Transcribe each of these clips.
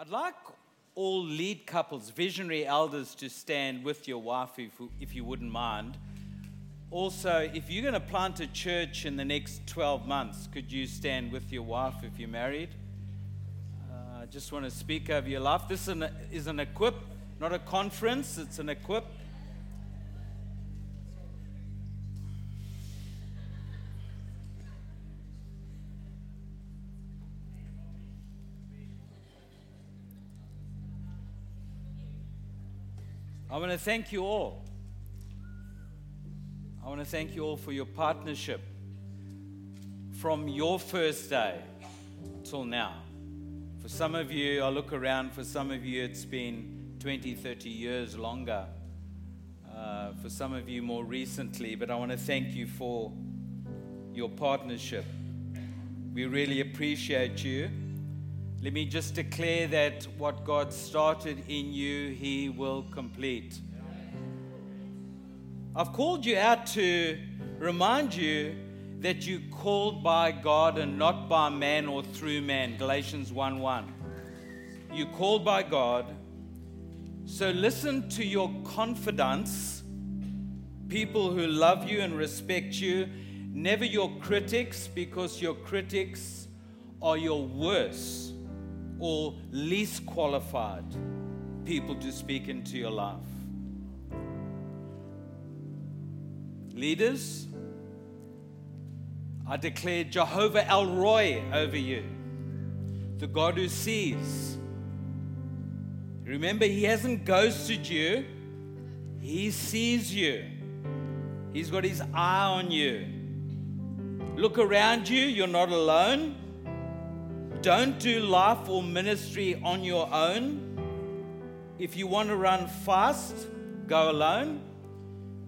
I'd like all lead couples, visionary elders, to stand with your wife if, if you wouldn't mind. Also, if you're going to plant a church in the next 12 months, could you stand with your wife if you're married? Uh, I just want to speak over your life. This is an, is an equip, not a conference, it's an equip. Want to thank you all. I want to thank you all for your partnership from your first day till now. For some of you, I look around, for some of you, it's been 20, 30 years longer. Uh, for some of you, more recently, but I want to thank you for your partnership. We really appreciate you. Let me just declare that what God started in you, He will complete. I've called you out to remind you that you called by God and not by man or through man. Galatians 1 1. You called by God. So listen to your confidants, people who love you and respect you, never your critics, because your critics are your worst or least qualified people to speak into your life. Leaders, I declare Jehovah El Roi over you, the God who sees. Remember, He hasn't ghosted you, He sees you. He's got His eye on you. Look around you, you're not alone. Don't do life or ministry on your own. If you want to run fast, go alone.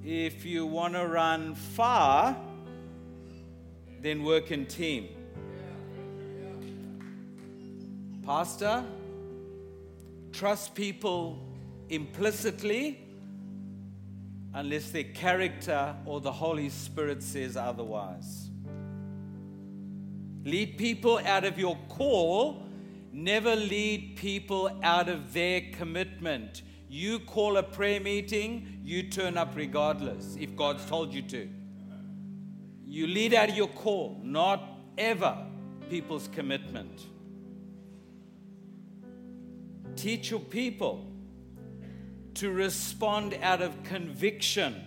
If you want to run far, then work in team. Pastor, trust people implicitly unless their character or the Holy Spirit says otherwise. Lead people out of your call, never lead people out of their commitment. You call a prayer meeting, you turn up regardless if God's told you to. You lead out of your call, not ever people's commitment. Teach your people to respond out of conviction,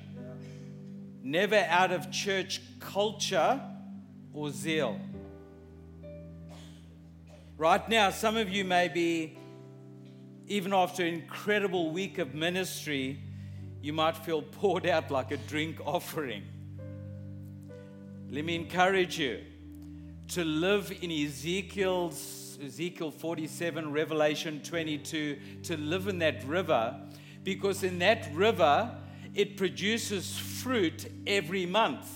never out of church culture or zeal. Right now, some of you may be, even after an incredible week of ministry, you might feel poured out like a drink offering. Let me encourage you to live in Ezekiel's Ezekiel 47, Revelation 22, to live in that river, because in that river it produces fruit every month.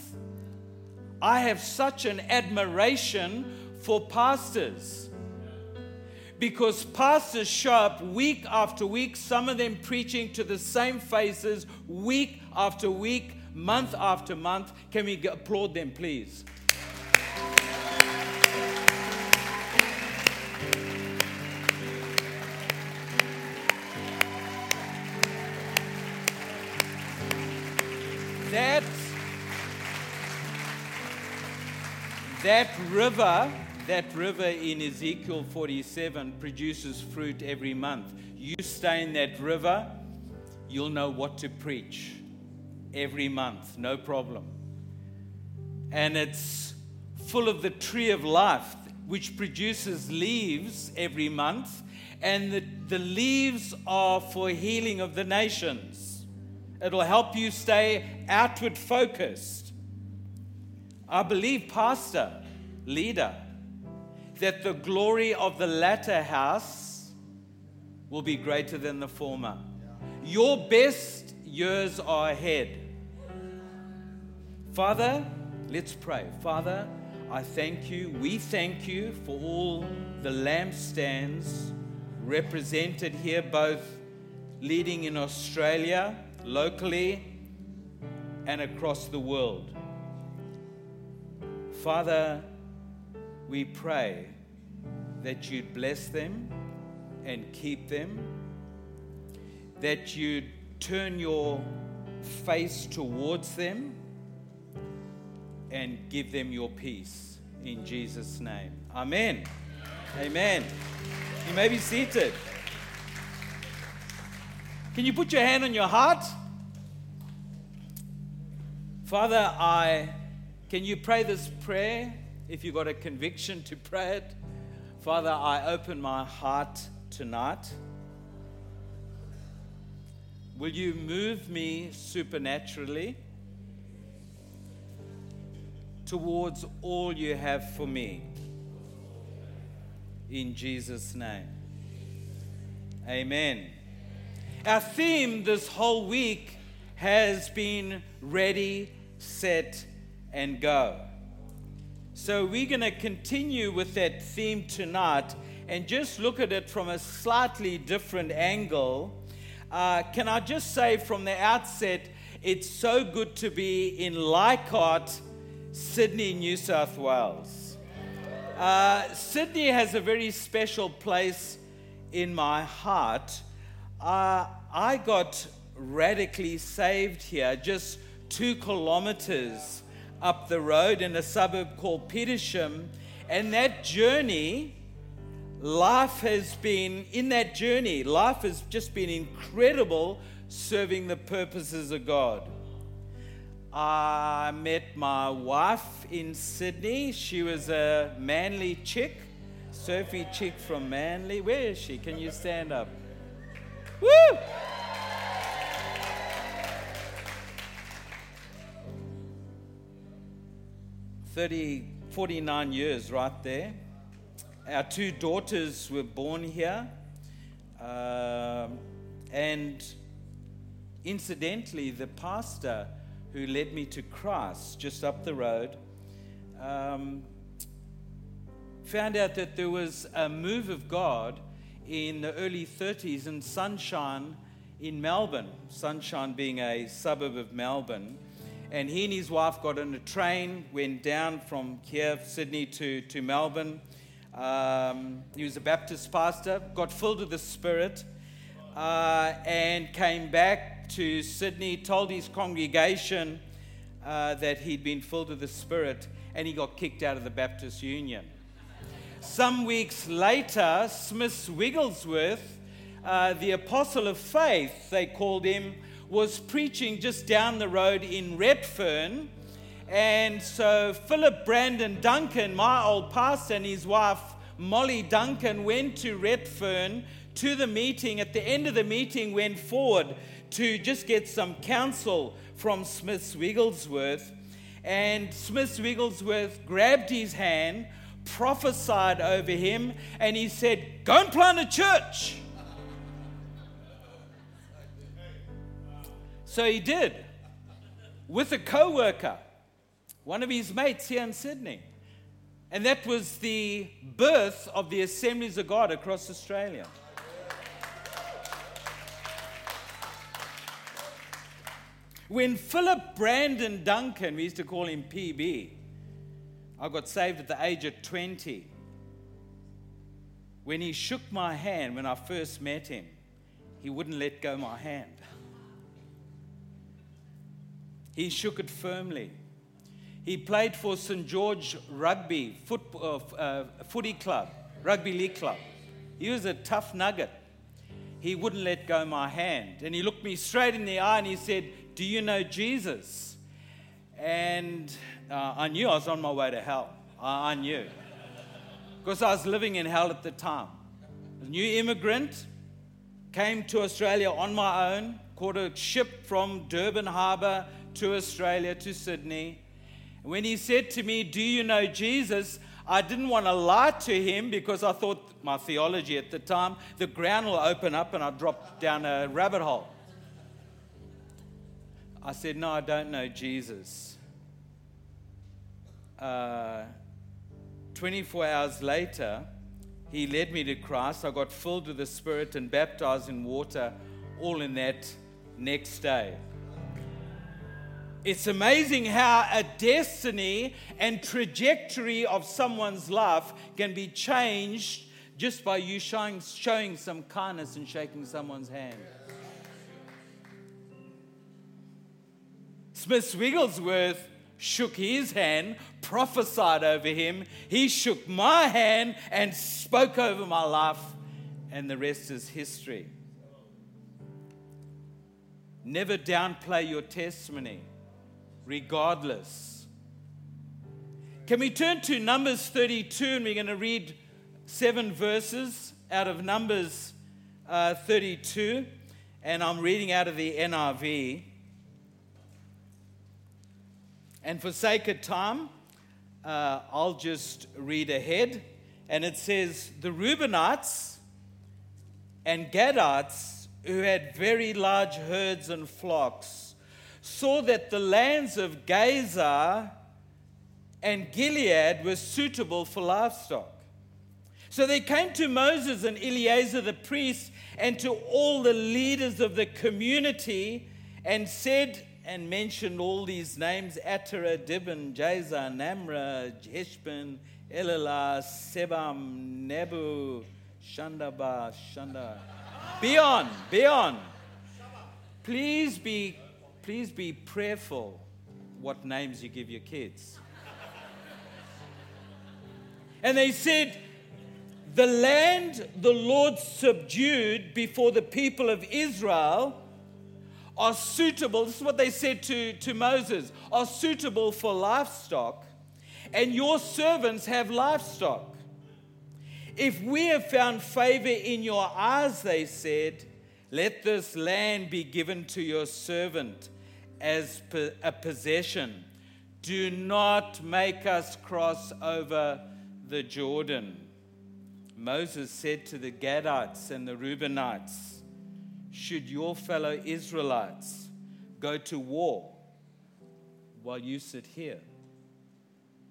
I have such an admiration for pastors because pastors show up week after week, some of them preaching to the same faces week after week, month after month. Can we applaud them, please? That, that river that river in Ezekiel 47 produces fruit every month. You stay in that river, you'll know what to preach every month, no problem. And it's full of the tree of life, which produces leaves every month. And the, the leaves are for healing of the nations. It'll help you stay outward focused. I believe, pastor, leader, that the glory of the latter house will be greater than the former. Your best years are ahead. Father, let's pray. Father, I thank you. We thank you for all the lampstands represented here, both leading in Australia, locally, and across the world. Father, we pray that you'd bless them, and keep them, that you'd turn your face towards them and give them your peace in Jesus' name. Amen. Amen. You may be seated. Can you put your hand on your heart? Father, I can you pray this prayer if you've got a conviction to pray it? Father, I open my heart tonight. Will you move me supernaturally towards all you have for me? In Jesus' name. Amen. Our theme this whole week has been ready, set, and go. So we're going to continue with that theme tonight and just look at it from a slightly different angle. Uh, can I just say from the outset, it's so good to be in Leichhardt, Sydney, New South Wales. Uh, Sydney has a very special place in my heart. Uh, I got radically saved here, just two kilometers up the road in a suburb called Petersham. And that journey, life has been, in that journey, life has just been incredible serving the purposes of God. I met my wife in Sydney. She was a Manly chick, Sophie chick from Manly. Where is she? Can you stand up? Woo! 30, 49 years right there. Our two daughters were born here. Um, and incidentally, the pastor who led me to Christ just up the road um, found out that there was a move of God in the early 30s in Sunshine in Melbourne, Sunshine being a suburb of Melbourne and he and his wife got on a train, went down from Kiev, Sydney, to, to Melbourne. Um, he was a Baptist pastor, got filled with the Spirit, uh, and came back to Sydney, told his congregation uh, that he'd been filled with the Spirit, and he got kicked out of the Baptist Union. Some weeks later, Smith Wigglesworth, uh, the apostle of faith, they called him, was preaching just down the road in Redfern. And so Philip Brandon Duncan, my old pastor, and his wife Molly Duncan went to Redfern to the meeting. At the end of the meeting, went forward to just get some counsel from Smith Wigglesworth. And Smith Wigglesworth grabbed his hand, prophesied over him, and he said, Go and plant a church. So he did with a co worker, one of his mates here in Sydney. And that was the birth of the Assemblies of God across Australia. When Philip Brandon Duncan, we used to call him PB, I got saved at the age of 20. When he shook my hand when I first met him, he wouldn't let go my hand. He shook it firmly. He played for St. George Rugby foot, uh, uh, Footy Club, Rugby League Club. He was a tough nugget. He wouldn't let go my hand. And he looked me straight in the eye and he said, Do you know Jesus? And uh, I knew I was on my way to hell. I, I knew. Because I was living in hell at the time. A new immigrant, came to Australia on my own, caught a ship from Durban Harbour to Australia, to Sydney. When he said to me, Do you know Jesus? I didn't want to lie to him because I thought my theology at the time, the ground will open up and I'll drop down a rabbit hole. I said, No, I don't know Jesus. Uh, 24 hours later, he led me to Christ. I got filled with the Spirit and baptized in water all in that next day. It's amazing how a destiny and trajectory of someone's life can be changed just by you showing, showing some kindness and shaking someone's hand. Smith Wigglesworth shook his hand, prophesied over him. He shook my hand and spoke over my life, and the rest is history. Never downplay your testimony, regardless. Can we turn to Numbers 32 and we're going to read seven verses out of Numbers uh, 32, and I'm reading out of the NIV. And for sake of time, uh, I'll just read ahead. And it says, The Reubenites and Gadites, who had very large herds and flocks, saw that the lands of Gaza and Gilead were suitable for livestock. So they came to Moses and Eleazar the priest and to all the leaders of the community and said and mentioned all these names Atara, Dibon, Jazer, Namra, Heshbon, Elelah, Sebam, Nebo, Shandaba, Shanda. Beyond, beyond. Please be, please be prayerful what names you give your kids. And they said, the land the Lord subdued before the people of Israel are suitable, this is what they said to, to Moses, are suitable for livestock, and your servants have livestock. If we have found favor in your eyes, they said, let this land be given to your servant as a possession. Do not make us cross over the Jordan. Moses said to the Gadites and the Reubenites, Should your fellow Israelites go to war while you sit here?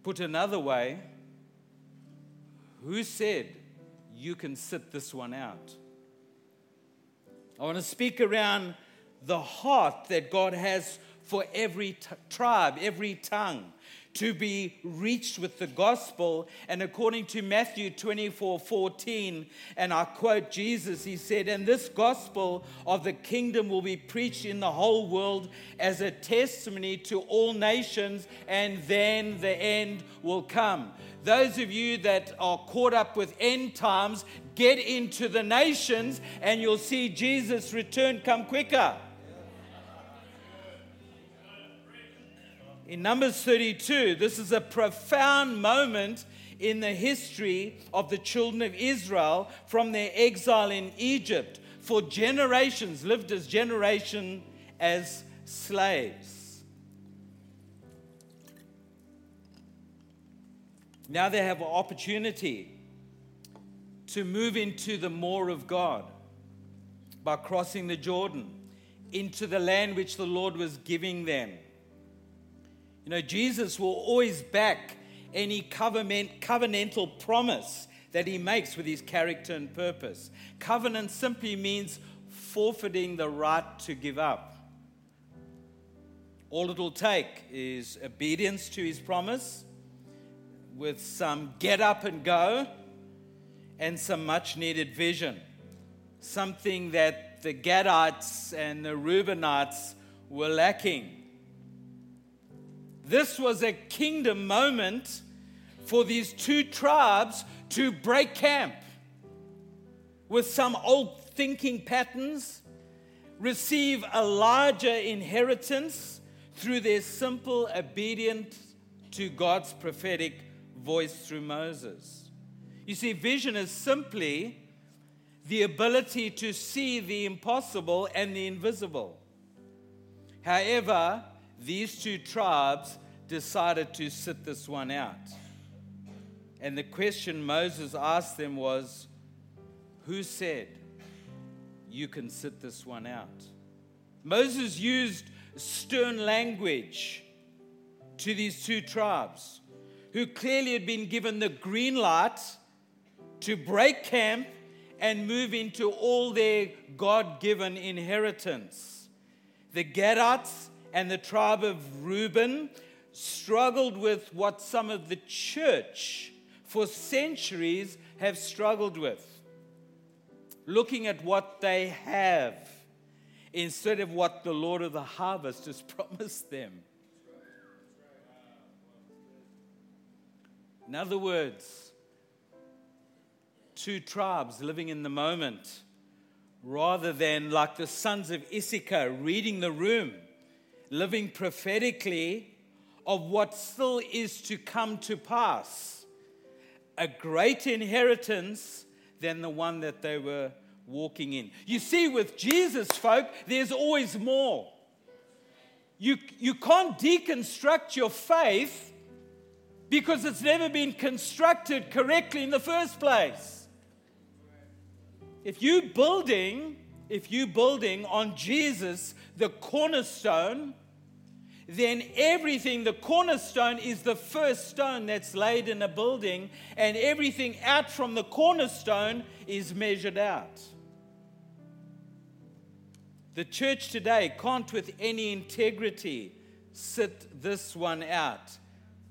Put another way, who said you can sit this one out? I want to speak around the heart that God has for every t- tribe, every tongue to be reached with the gospel. And according to Matthew 24 14, and I quote Jesus, he said, And this gospel of the kingdom will be preached in the whole world as a testimony to all nations, and then the end will come. Those of you that are caught up with end times, get into the nations, and you'll see Jesus' return come quicker. In Numbers 32, this is a profound moment in the history of the children of Israel from their exile in Egypt for generations, lived as generation as slaves. Now they have an opportunity to move into the more of God by crossing the Jordan into the land which the Lord was giving them. You know, Jesus will always back any covenant, covenantal promise that he makes with his character and purpose. Covenant simply means forfeiting the right to give up. All it'll take is obedience to his promise with some get up and go and some much needed vision. Something that the Gadites and the Reubenites were lacking. This was a kingdom moment for these two tribes to break camp with some old thinking patterns, receive a larger inheritance through their simple obedience to God's prophetic voice through Moses. You see, vision is simply the ability to see the impossible and the invisible. However, these two tribes decided to sit this one out. And the question Moses asked them was, Who said you can sit this one out? Moses used stern language to these two tribes who clearly had been given the green light to break camp and move into all their God given inheritance. The Gadites and the tribe of Reuben struggled with what some of the church for centuries have struggled with. Looking at what they have instead of what the Lord of the harvest has promised them. In other words, two tribes living in the moment rather than like the sons of Issachar reading the room, living prophetically of what still is to come to pass. A great inheritance than the one that they were walking in. You see, with Jesus, folk, there's always more. You, you can't deconstruct your faith because it's never been constructed correctly in the first place. If you building, if you building on Jesus, the cornerstone, then everything, the cornerstone is the first stone that's laid in a building, and everything out from the cornerstone is measured out. The church today can't, with any integrity, sit this one out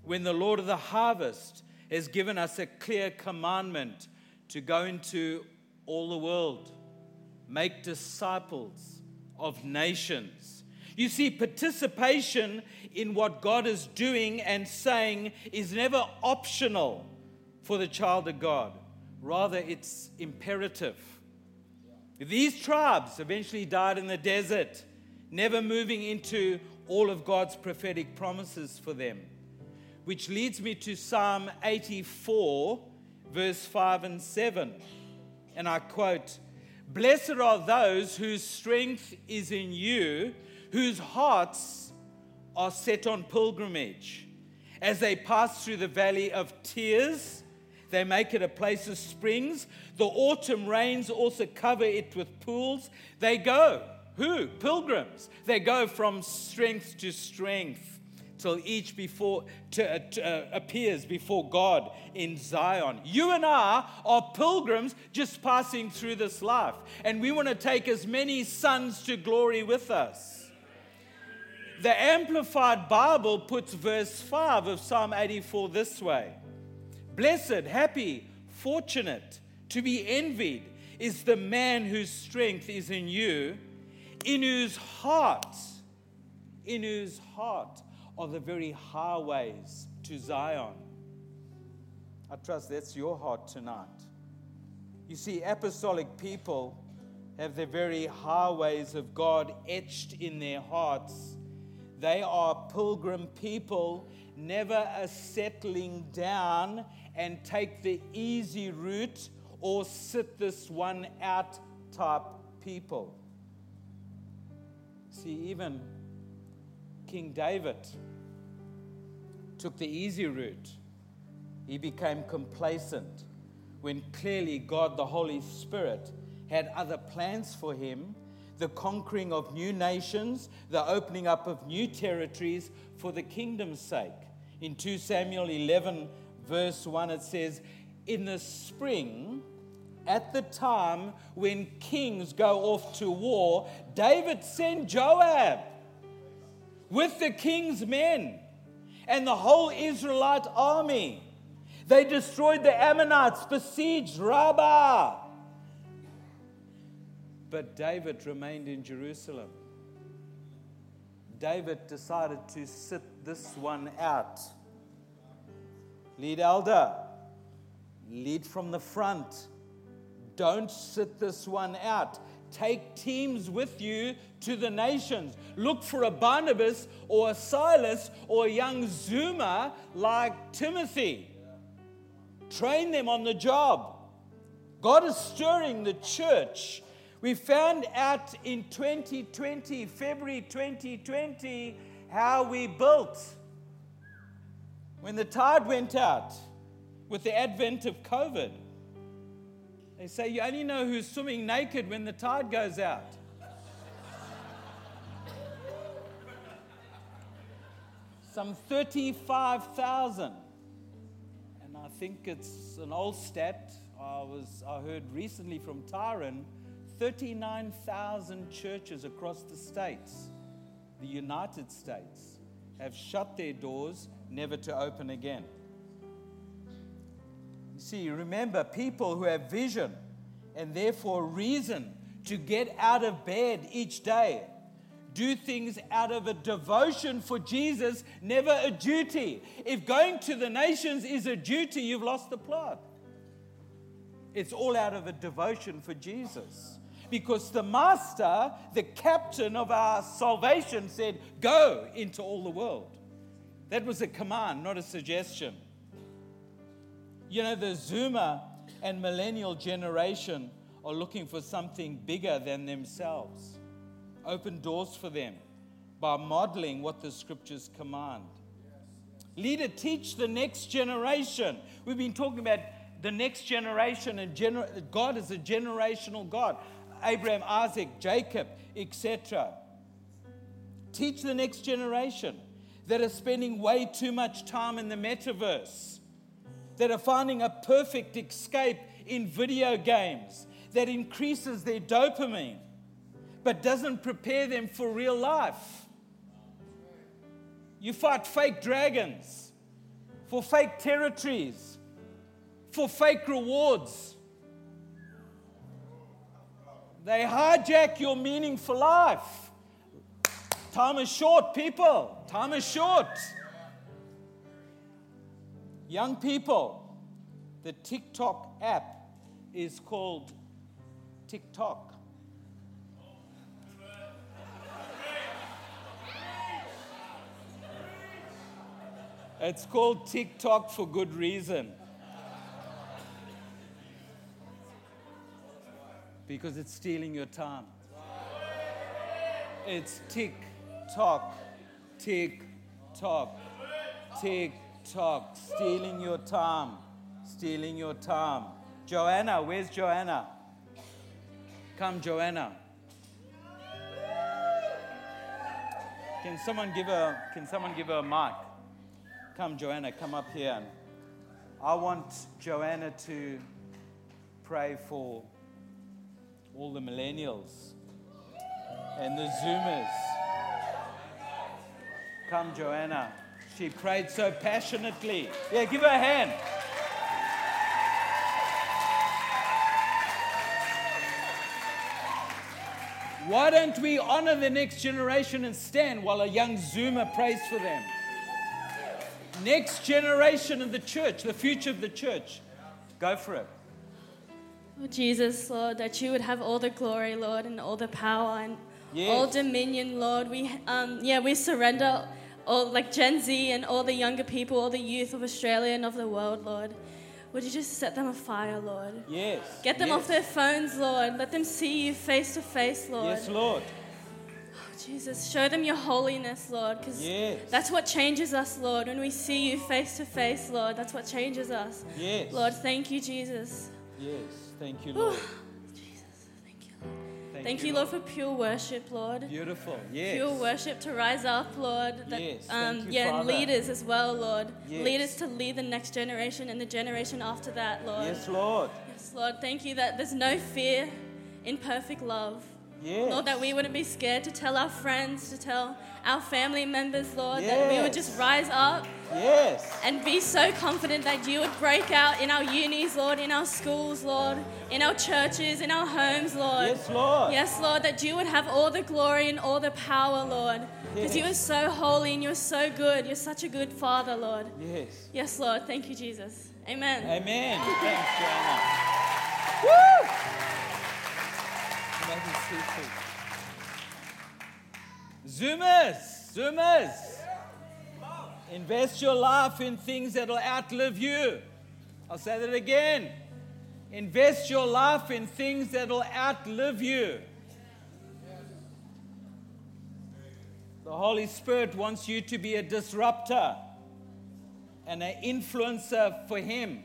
when the Lord of the harvest has given us a clear commandment to go into all the world, make disciples of nations. You see, participation in what God is doing and saying is never optional for the child of God, rather, it's imperative. These tribes eventually died in the desert, never moving into all of God's prophetic promises for them. Which leads me to Psalm 84, verse 5 and 7. And I quote Blessed are those whose strength is in you, whose hearts are set on pilgrimage. As they pass through the valley of tears, they make it a place of springs. The autumn rains also cover it with pools. They go. Who? Pilgrims. They go from strength to strength till each before to, uh, to, uh, appears before God in Zion. You and I are pilgrims just passing through this life, and we want to take as many sons to glory with us. The Amplified Bible puts verse 5 of Psalm 84 this way Blessed, happy, fortunate, to be envied is the man whose strength is in you, in whose heart, in whose heart are the very highways to Zion. I trust that's your heart tonight. You see, apostolic people have the very highways of God etched in their hearts. They are pilgrim people, never a settling down and take the easy route or sit this one out type people. See, even King David took the easy route. He became complacent when clearly God, the Holy Spirit, had other plans for him the conquering of new nations, the opening up of new territories for the kingdom's sake. In 2 Samuel 11, verse 1, it says, In the spring, at the time when kings go off to war, David sent Joab with the king's men and the whole Israelite army. They destroyed the Ammonites, besieged Rabbah. But David remained in Jerusalem. David decided to sit this one out. Lead elder, lead from the front. Don't sit this one out. Take teams with you to the nations. Look for a Barnabas or a Silas or a young Zoomer like Timothy. Train them on the job. God is stirring the church. We found out in 2020, February 2020, how we built when the tide went out with the advent of COVID. They say you only know who's swimming naked when the tide goes out. Some 35,000. And I think it's an old stat I, was, I heard recently from Tyron 39,000 churches across the states, the United States, have shut their doors never to open again. See, remember, people who have vision and therefore reason to get out of bed each day do things out of a devotion for Jesus, never a duty. If going to the nations is a duty, you've lost the plot. It's all out of a devotion for Jesus. Because the master, the captain of our salvation, said, Go into all the world. That was a command, not a suggestion. You know, the Zoomer and millennial generation are looking for something bigger than themselves open doors for them by modeling what the scriptures command. Leader, teach the next generation. We've been talking about the next generation, and gener- God is a generational God. Abraham, Isaac, Jacob, etc. Teach the next generation that are spending way too much time in the metaverse, that are finding a perfect escape in video games that increases their dopamine but doesn't prepare them for real life. You fight fake dragons for fake territories, for fake rewards. They hijack your meaning for life. Time is short, people. Time is short. Young people, the TikTok app is called TikTok. It's called TikTok for good reason. Because it's stealing your time. It's tick tock, tick tock, tick tock, stealing your time, stealing your time. Joanna, where's Joanna? Come, Joanna. Can someone give her, can someone give her a mic? Come, Joanna, come up here. I want Joanna to pray for all the millennials and the Zoomers. Come, Joanna. She prayed so passionately. Yeah, give her a hand. Why don't we honor the next generation and stand while a young Zoomer prays for them? next generation of the church, the future of the church. Go for it. Oh, Jesus, Lord, that you would have all the glory, Lord, and all the power and yes. all dominion, Lord. We, um, yeah, we surrender all, like Gen Z and all the younger people, all the youth of Australia and of the world, Lord. Would you just set them afire, Lord? Yes. Get them yes. off their phones, Lord. Let them see you face to face, Lord. Yes, Lord. Oh, Jesus, show them your holiness, Lord, because yes. that's what changes us, Lord. When we see you face to face, Lord, that's what changes us. Yes. Lord, thank you, Jesus. Yes, thank you, Lord. Thank, you, Lord, for pure worship, Lord. Beautiful, yes. Pure worship to rise up, Lord. That, yes, um, you, yeah, Father. leaders as well, Lord. Yes. Leaders to lead the next generation and the generation after that, Lord. Yes, Lord. Yes, Lord. Thank you that there's no fear in perfect love. Yes. Lord, that we wouldn't be scared to tell our friends, to tell our family members, Lord, yes. that we would just rise up. Yes. And be so confident that you would break out in our unis, Lord, in our schools, Lord, in our churches, in our homes, Lord. Yes, Lord. Yes, Lord, that you would have all the glory and all the power, Lord. Because yes. you are so holy and you are so good. You're such a good Father, Lord. Yes. Yes, Lord. Thank you, Jesus. Amen. Amen. Thanks, Joanna. Woo! Zoomers, Zoomers, invest your life in things that'll outlive you. I'll say that again. Invest your life in things that'll outlive you. The Holy Spirit wants you to be a disruptor and an influencer for Him.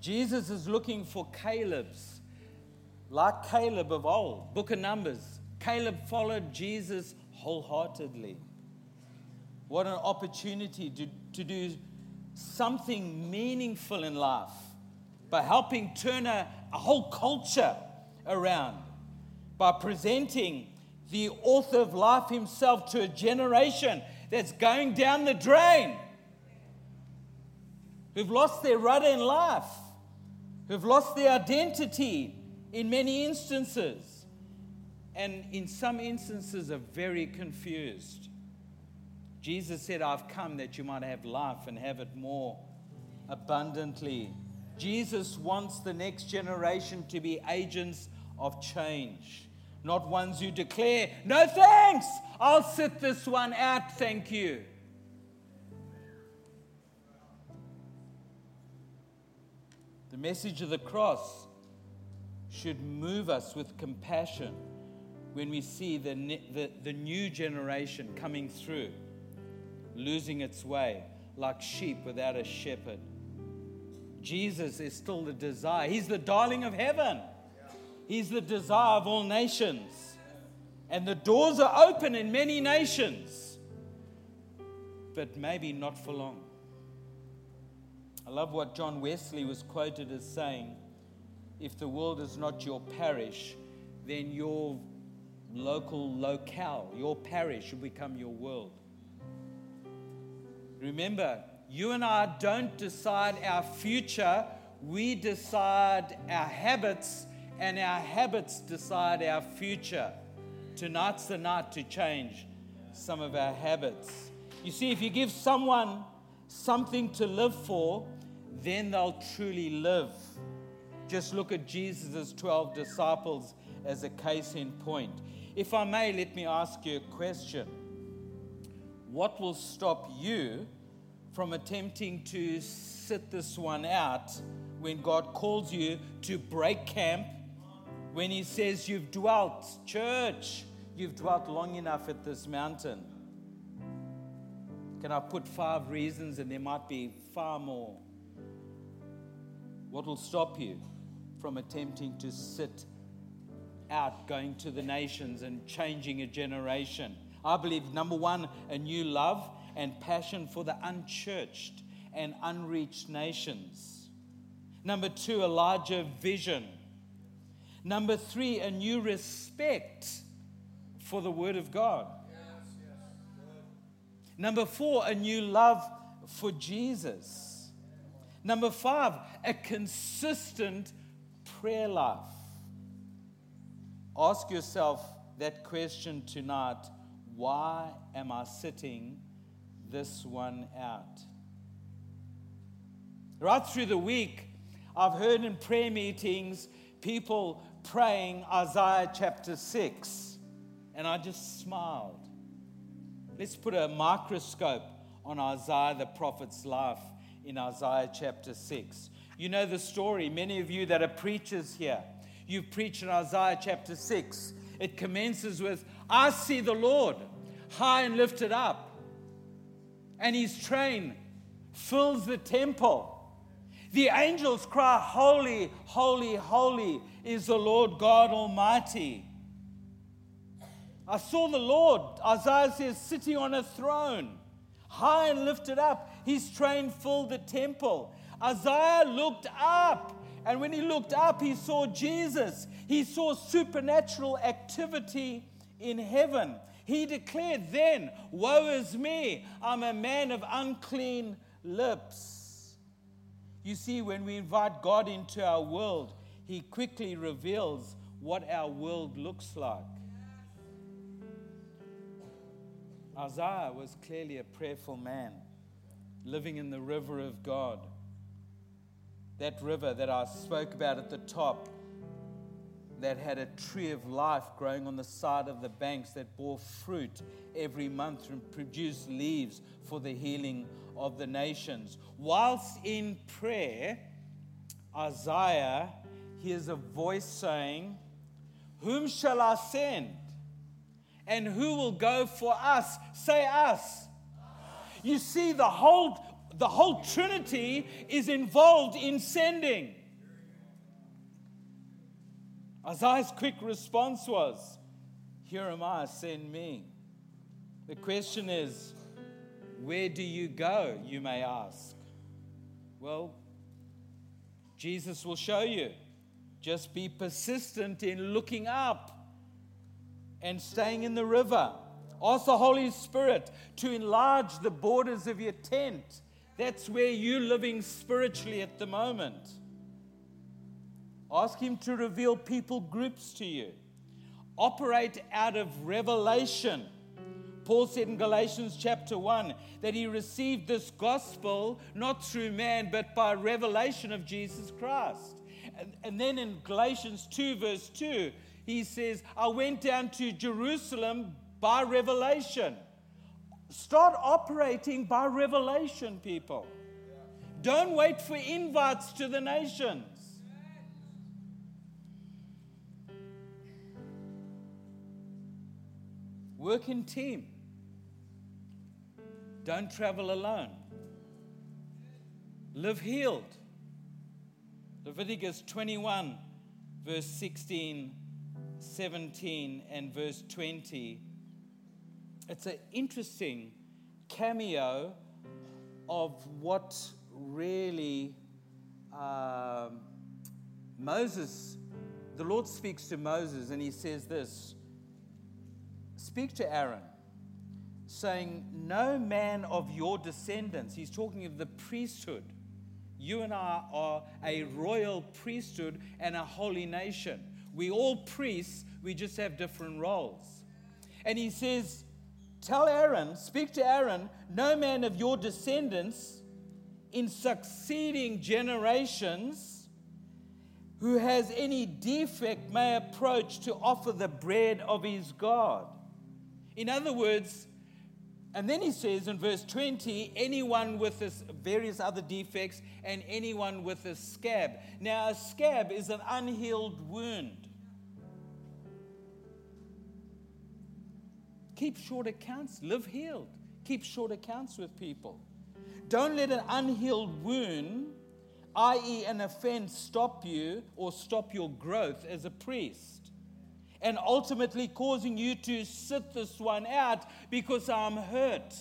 Jesus is looking for Caleb's like Caleb of old, book of Numbers. Caleb followed Jesus wholeheartedly. What an opportunity to, to do something meaningful in life by helping turn a, a whole culture around, by presenting the author of life himself to a generation that's going down the drain. who've lost their rudder in life, who've lost their identity in many instances, and in some instances are very confused. Jesus said, I've come that you might have life and have it more abundantly. Jesus wants the next generation to be agents of change, not ones who declare, No thanks, I'll sit this one out, thank you. The message of the cross should move us with compassion when we see the, the, the new generation coming through, losing its way like sheep without a shepherd. Jesus is still the desire. He's the darling of heaven. He's the desire of all nations. And the doors are open in many nations, but maybe not for long. I love what John Wesley was quoted as saying if the world is not your parish, then your local locale, your parish, will become your world. Remember, you and I don't decide our future, we decide our habits, and our habits decide our future. Tonight's the night to change some of our habits. You see, if you give someone something to live for, then they'll truly live. Just look at Jesus' 12 disciples as a case in point. If I may, let me ask you a question. What will stop you from attempting to sit this one out when God calls you to break camp, when He says, You've dwelt, church, you've dwelt long enough at this mountain. Can I put five reasons, and there might be far more? What will stop you from attempting to sit out, going to the nations and changing a generation? I believe number one, a new love and passion for the unchurched and unreached nations. Number two, a larger vision. Number three, a new respect for the Word of God. Number four, a new love for Jesus. Number five, a consistent prayer life. Ask yourself that question tonight why am I sitting this one out. Right through the week, I've heard in prayer meetings people praying Isaiah chapter 6, and I just smiled. Let's put a microscope on Isaiah the prophet's life in Isaiah chapter 6. You know the story. Many of you that are preachers here, you've preached in Isaiah chapter 6. It commences with, I see the Lord high and lifted up and his train fills the temple. The angels cry, Holy, holy, holy is the Lord God Almighty. I saw the Lord, Isaiah says, sitting on a throne, high and lifted up. His train filled the temple. Isaiah looked up, and when he looked up, he saw Jesus. He saw supernatural activity in heaven. He declared then, Woe is me, I'm a man of unclean lips. You see, when we invite God into our world, He quickly reveals what our world looks like. Isaiah was clearly a prayerful man, living in the river of God. That river that I spoke about at the top that had a tree of life growing on the side of the banks that bore fruit every month and produced leaves for the healing of the nations. Whilst in prayer, Isaiah hears a voice saying, Whom shall I send? And who will go for us? Say us. You see, the whole, the whole Trinity is involved in sending. Isaiah's quick response was, Here am I, send me. The question is, Where do you go? You may ask. Well, Jesus will show you. Just be persistent in looking up and staying in the river. Ask the Holy Spirit to enlarge the borders of your tent That's where you're living spiritually at the moment. Ask Him to reveal people groups to you. Operate out of revelation. Paul said in Galatians chapter 1 that he received this gospel not through man, but by revelation of Jesus Christ. And, and then in Galatians 2, verse 2, he says, I went down to Jerusalem by revelation. Start operating by revelation, people. Don't wait for invites to the nations. Work in team. Don't travel alone. Live healed. Leviticus 21, verse 16, 17, and verse 20. It's an interesting cameo of what really um, Moses, the Lord speaks to Moses, and he says this Speak to Aaron, saying, No man of your descendants, he's talking of the priesthood you and I are a royal priesthood and a holy nation. We all priests, we just have different roles. And he says, Tell Aaron, speak to Aaron, no man of your descendants in succeeding generations who has any defect may approach to offer the bread of his God. In other words, and then he says in verse 20, anyone with this various other defects and anyone with a scab. Now, a scab is an unhealed wound. Keep short accounts, live healed. Keep short accounts with people. Don't let an unhealed wound, i.e., an offense, stop you or stop your growth as a priest and ultimately causing you to sit this one out because I'm hurt.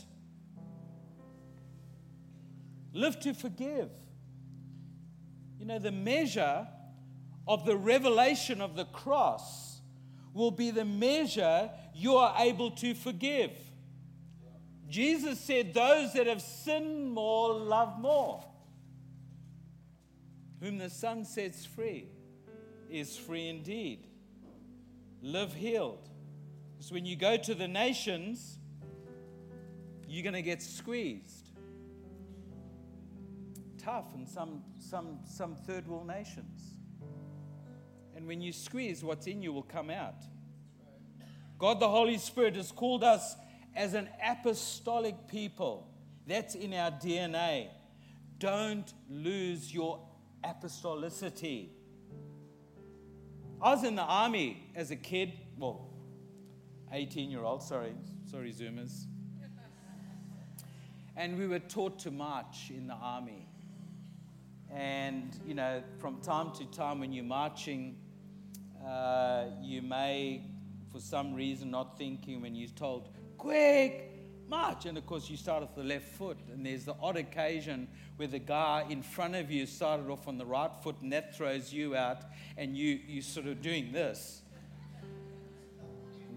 Live to forgive. You know, the measure of the revelation of the cross will be the measure you are able to forgive. Jesus said, Those that have sinned more love more. Whom the Son sets free is free indeed live healed. Because when you go to the nations, you're going to get squeezed. Tough in some, some, some third world nations. And when you squeeze, what's in you will come out. God the Holy Spirit has called us as an apostolic people. That's in our DNA. Don't lose your apostolicity. I was in the army as a kid, well, 18 year old, sorry, sorry, Zoomers. And we were taught to march in the army. And, you know, from time to time when you're marching, uh, you may, for some reason, not thinking when you're told, quick, march. And of course, you start off the left foot, and there's the odd occasion where the guy in front of you started off on the right foot, and that throws you out, and you, you sort of doing this.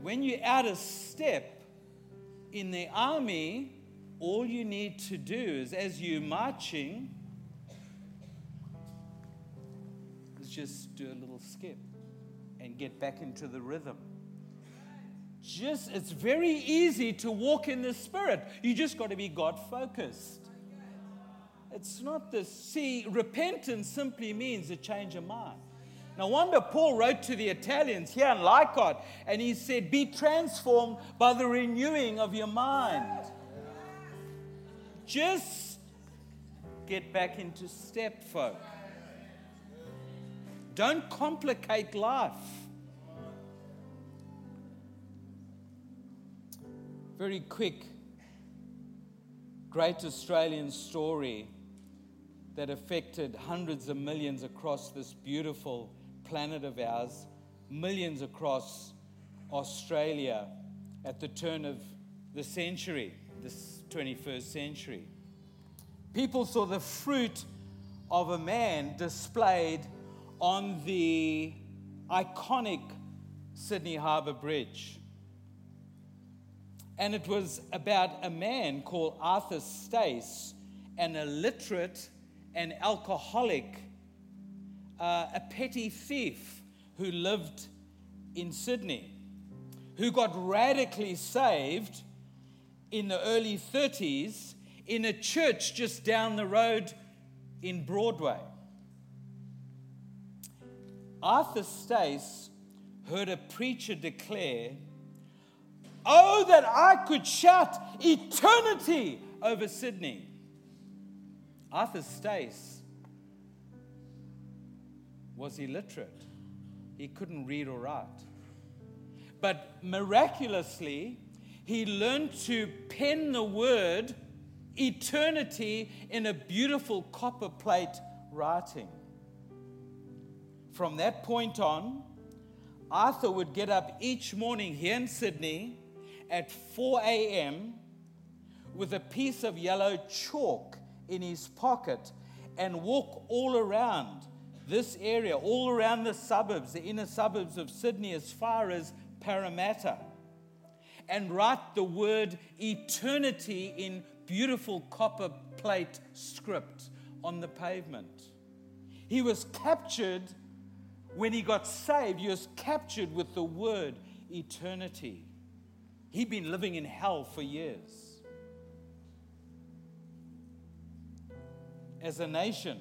When you're out of step in the army, all you need to do is, as you're marching, is just do a little skip and get back into the rhythm. Just it's very easy to walk in the spirit. You just got to be god focused. It's not this see repentance simply means a change of mind. No wonder paul wrote to the italians here in Leichhardt and he said be transformed by the renewing of your mind. Just get back into step folk don't complicate life very quick, great Australian story that affected hundreds of millions across this beautiful planet of ours, millions across Australia at the turn of the century, this 21st century. People saw the fruit of a man displayed on the iconic Sydney Harbour Bridge. And it was about a man called Arthur Stace an illiterate, an alcoholic, uh, a petty thief who lived in Sydney, who got radically saved in the early 30s in a church just down the road in Broadway. Arthur Stace heard a preacher declare, Oh, that I could shout eternity over Sydney. Arthur Stace was illiterate, he couldn't read or write. But miraculously, he learned to pen the word eternity in a beautiful copper plate writing. From that point on, Arthur would get up each morning here in Sydney at 4 a.m. with a piece of yellow chalk in his pocket and walk all around this area, all around the suburbs, the inner suburbs of Sydney, as far as Parramatta, and write the word eternity in beautiful copper plate script on the pavement. He was captured when he got saved, he was captured with the word eternity. He'd been living in hell for years. As a nation,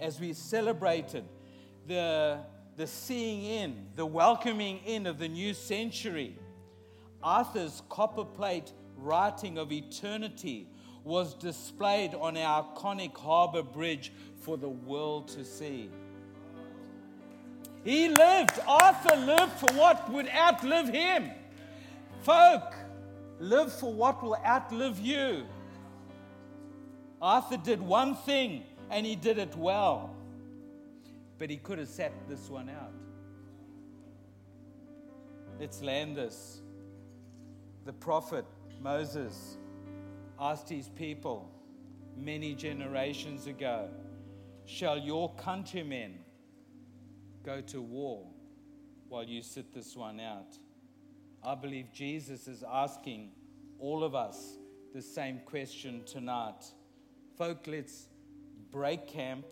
as we celebrated the, the seeing in, the welcoming in of the new century, Arthur's copperplate writing of eternity was displayed on our iconic harbour bridge for the world to see. He lived, Arthur lived for what would outlive him. Folk, live for what will outlive you. Arthur did one thing and he did it well, but he could have sat this one out. Let's land this. The prophet Moses asked his people many generations ago Shall your countrymen go to war while you sit this one out? I believe Jesus is asking all of us the same question tonight. Folk, let's break camp.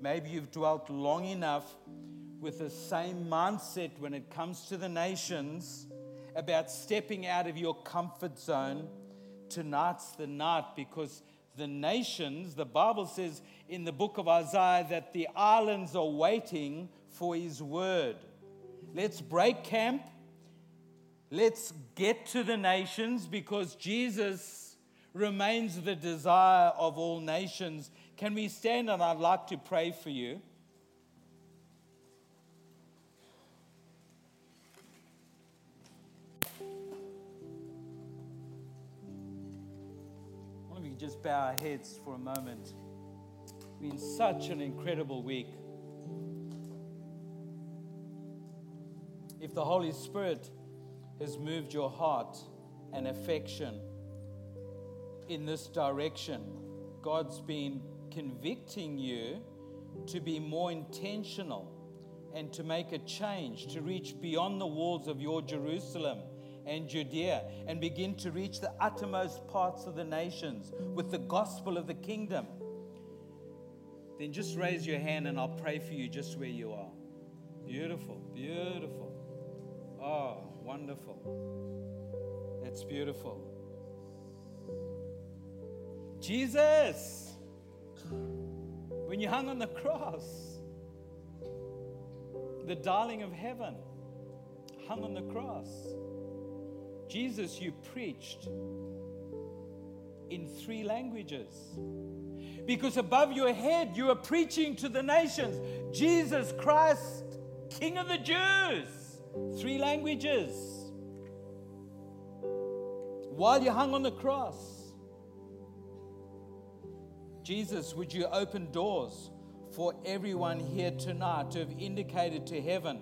Maybe you've dwelt long enough with the same mindset when it comes to the nations about stepping out of your comfort zone, tonight's the night because the nations, the Bible says in the book of Isaiah that the islands are waiting for his word. Let's break camp. Let's get to the nations because Jesus remains the desire of all nations. Can we stand and I'd like to pray for you? Just bow our heads for a moment. It's been such an incredible week. If the Holy Spirit has moved your heart and affection in this direction, God's been convicting you to be more intentional and to make a change, to reach beyond the walls of your Jerusalem and Judea and begin to reach the uttermost parts of the nations with the gospel of the kingdom, then just raise your hand and I'll pray for you just where you are. Beautiful, beautiful. Oh, wonderful. That's beautiful. Jesus, when you hung on the cross, the darling of heaven hung on the cross. Jesus, you preached in three languages. Because above your head, you are preaching to the nations Jesus Christ, King of the Jews. Three languages. While you hung on the cross, Jesus, would you open doors for everyone here tonight to have indicated to heaven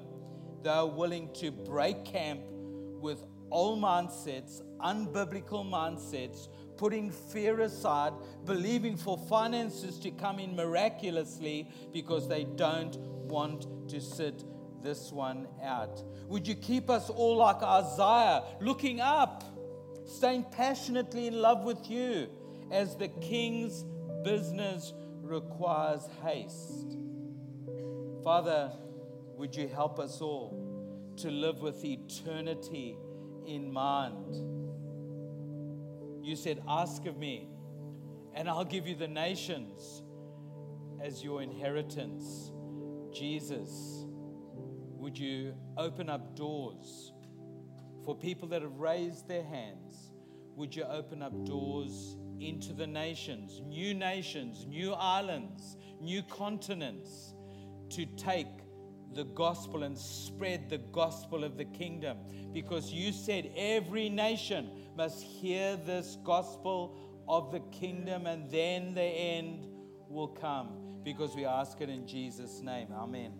they are willing to break camp with old mindsets, unbiblical mindsets, putting fear aside, believing for finances to come in miraculously because they don't want to sit this one out. Would you keep us all like Isaiah, looking up, staying passionately in love with you, as the king's business requires haste. Father, would you help us all to live with eternity in mind? You said, Ask of me, and I'll give you the nations as your inheritance. Jesus, would you open up doors for people that have raised their hands? Would you open up doors into the nations, new nations, new islands, new continents to take the gospel and spread the gospel of the kingdom. Because you said every nation must hear this gospel of the kingdom, and then the end will come. Because we ask it in Jesus' name. Amen.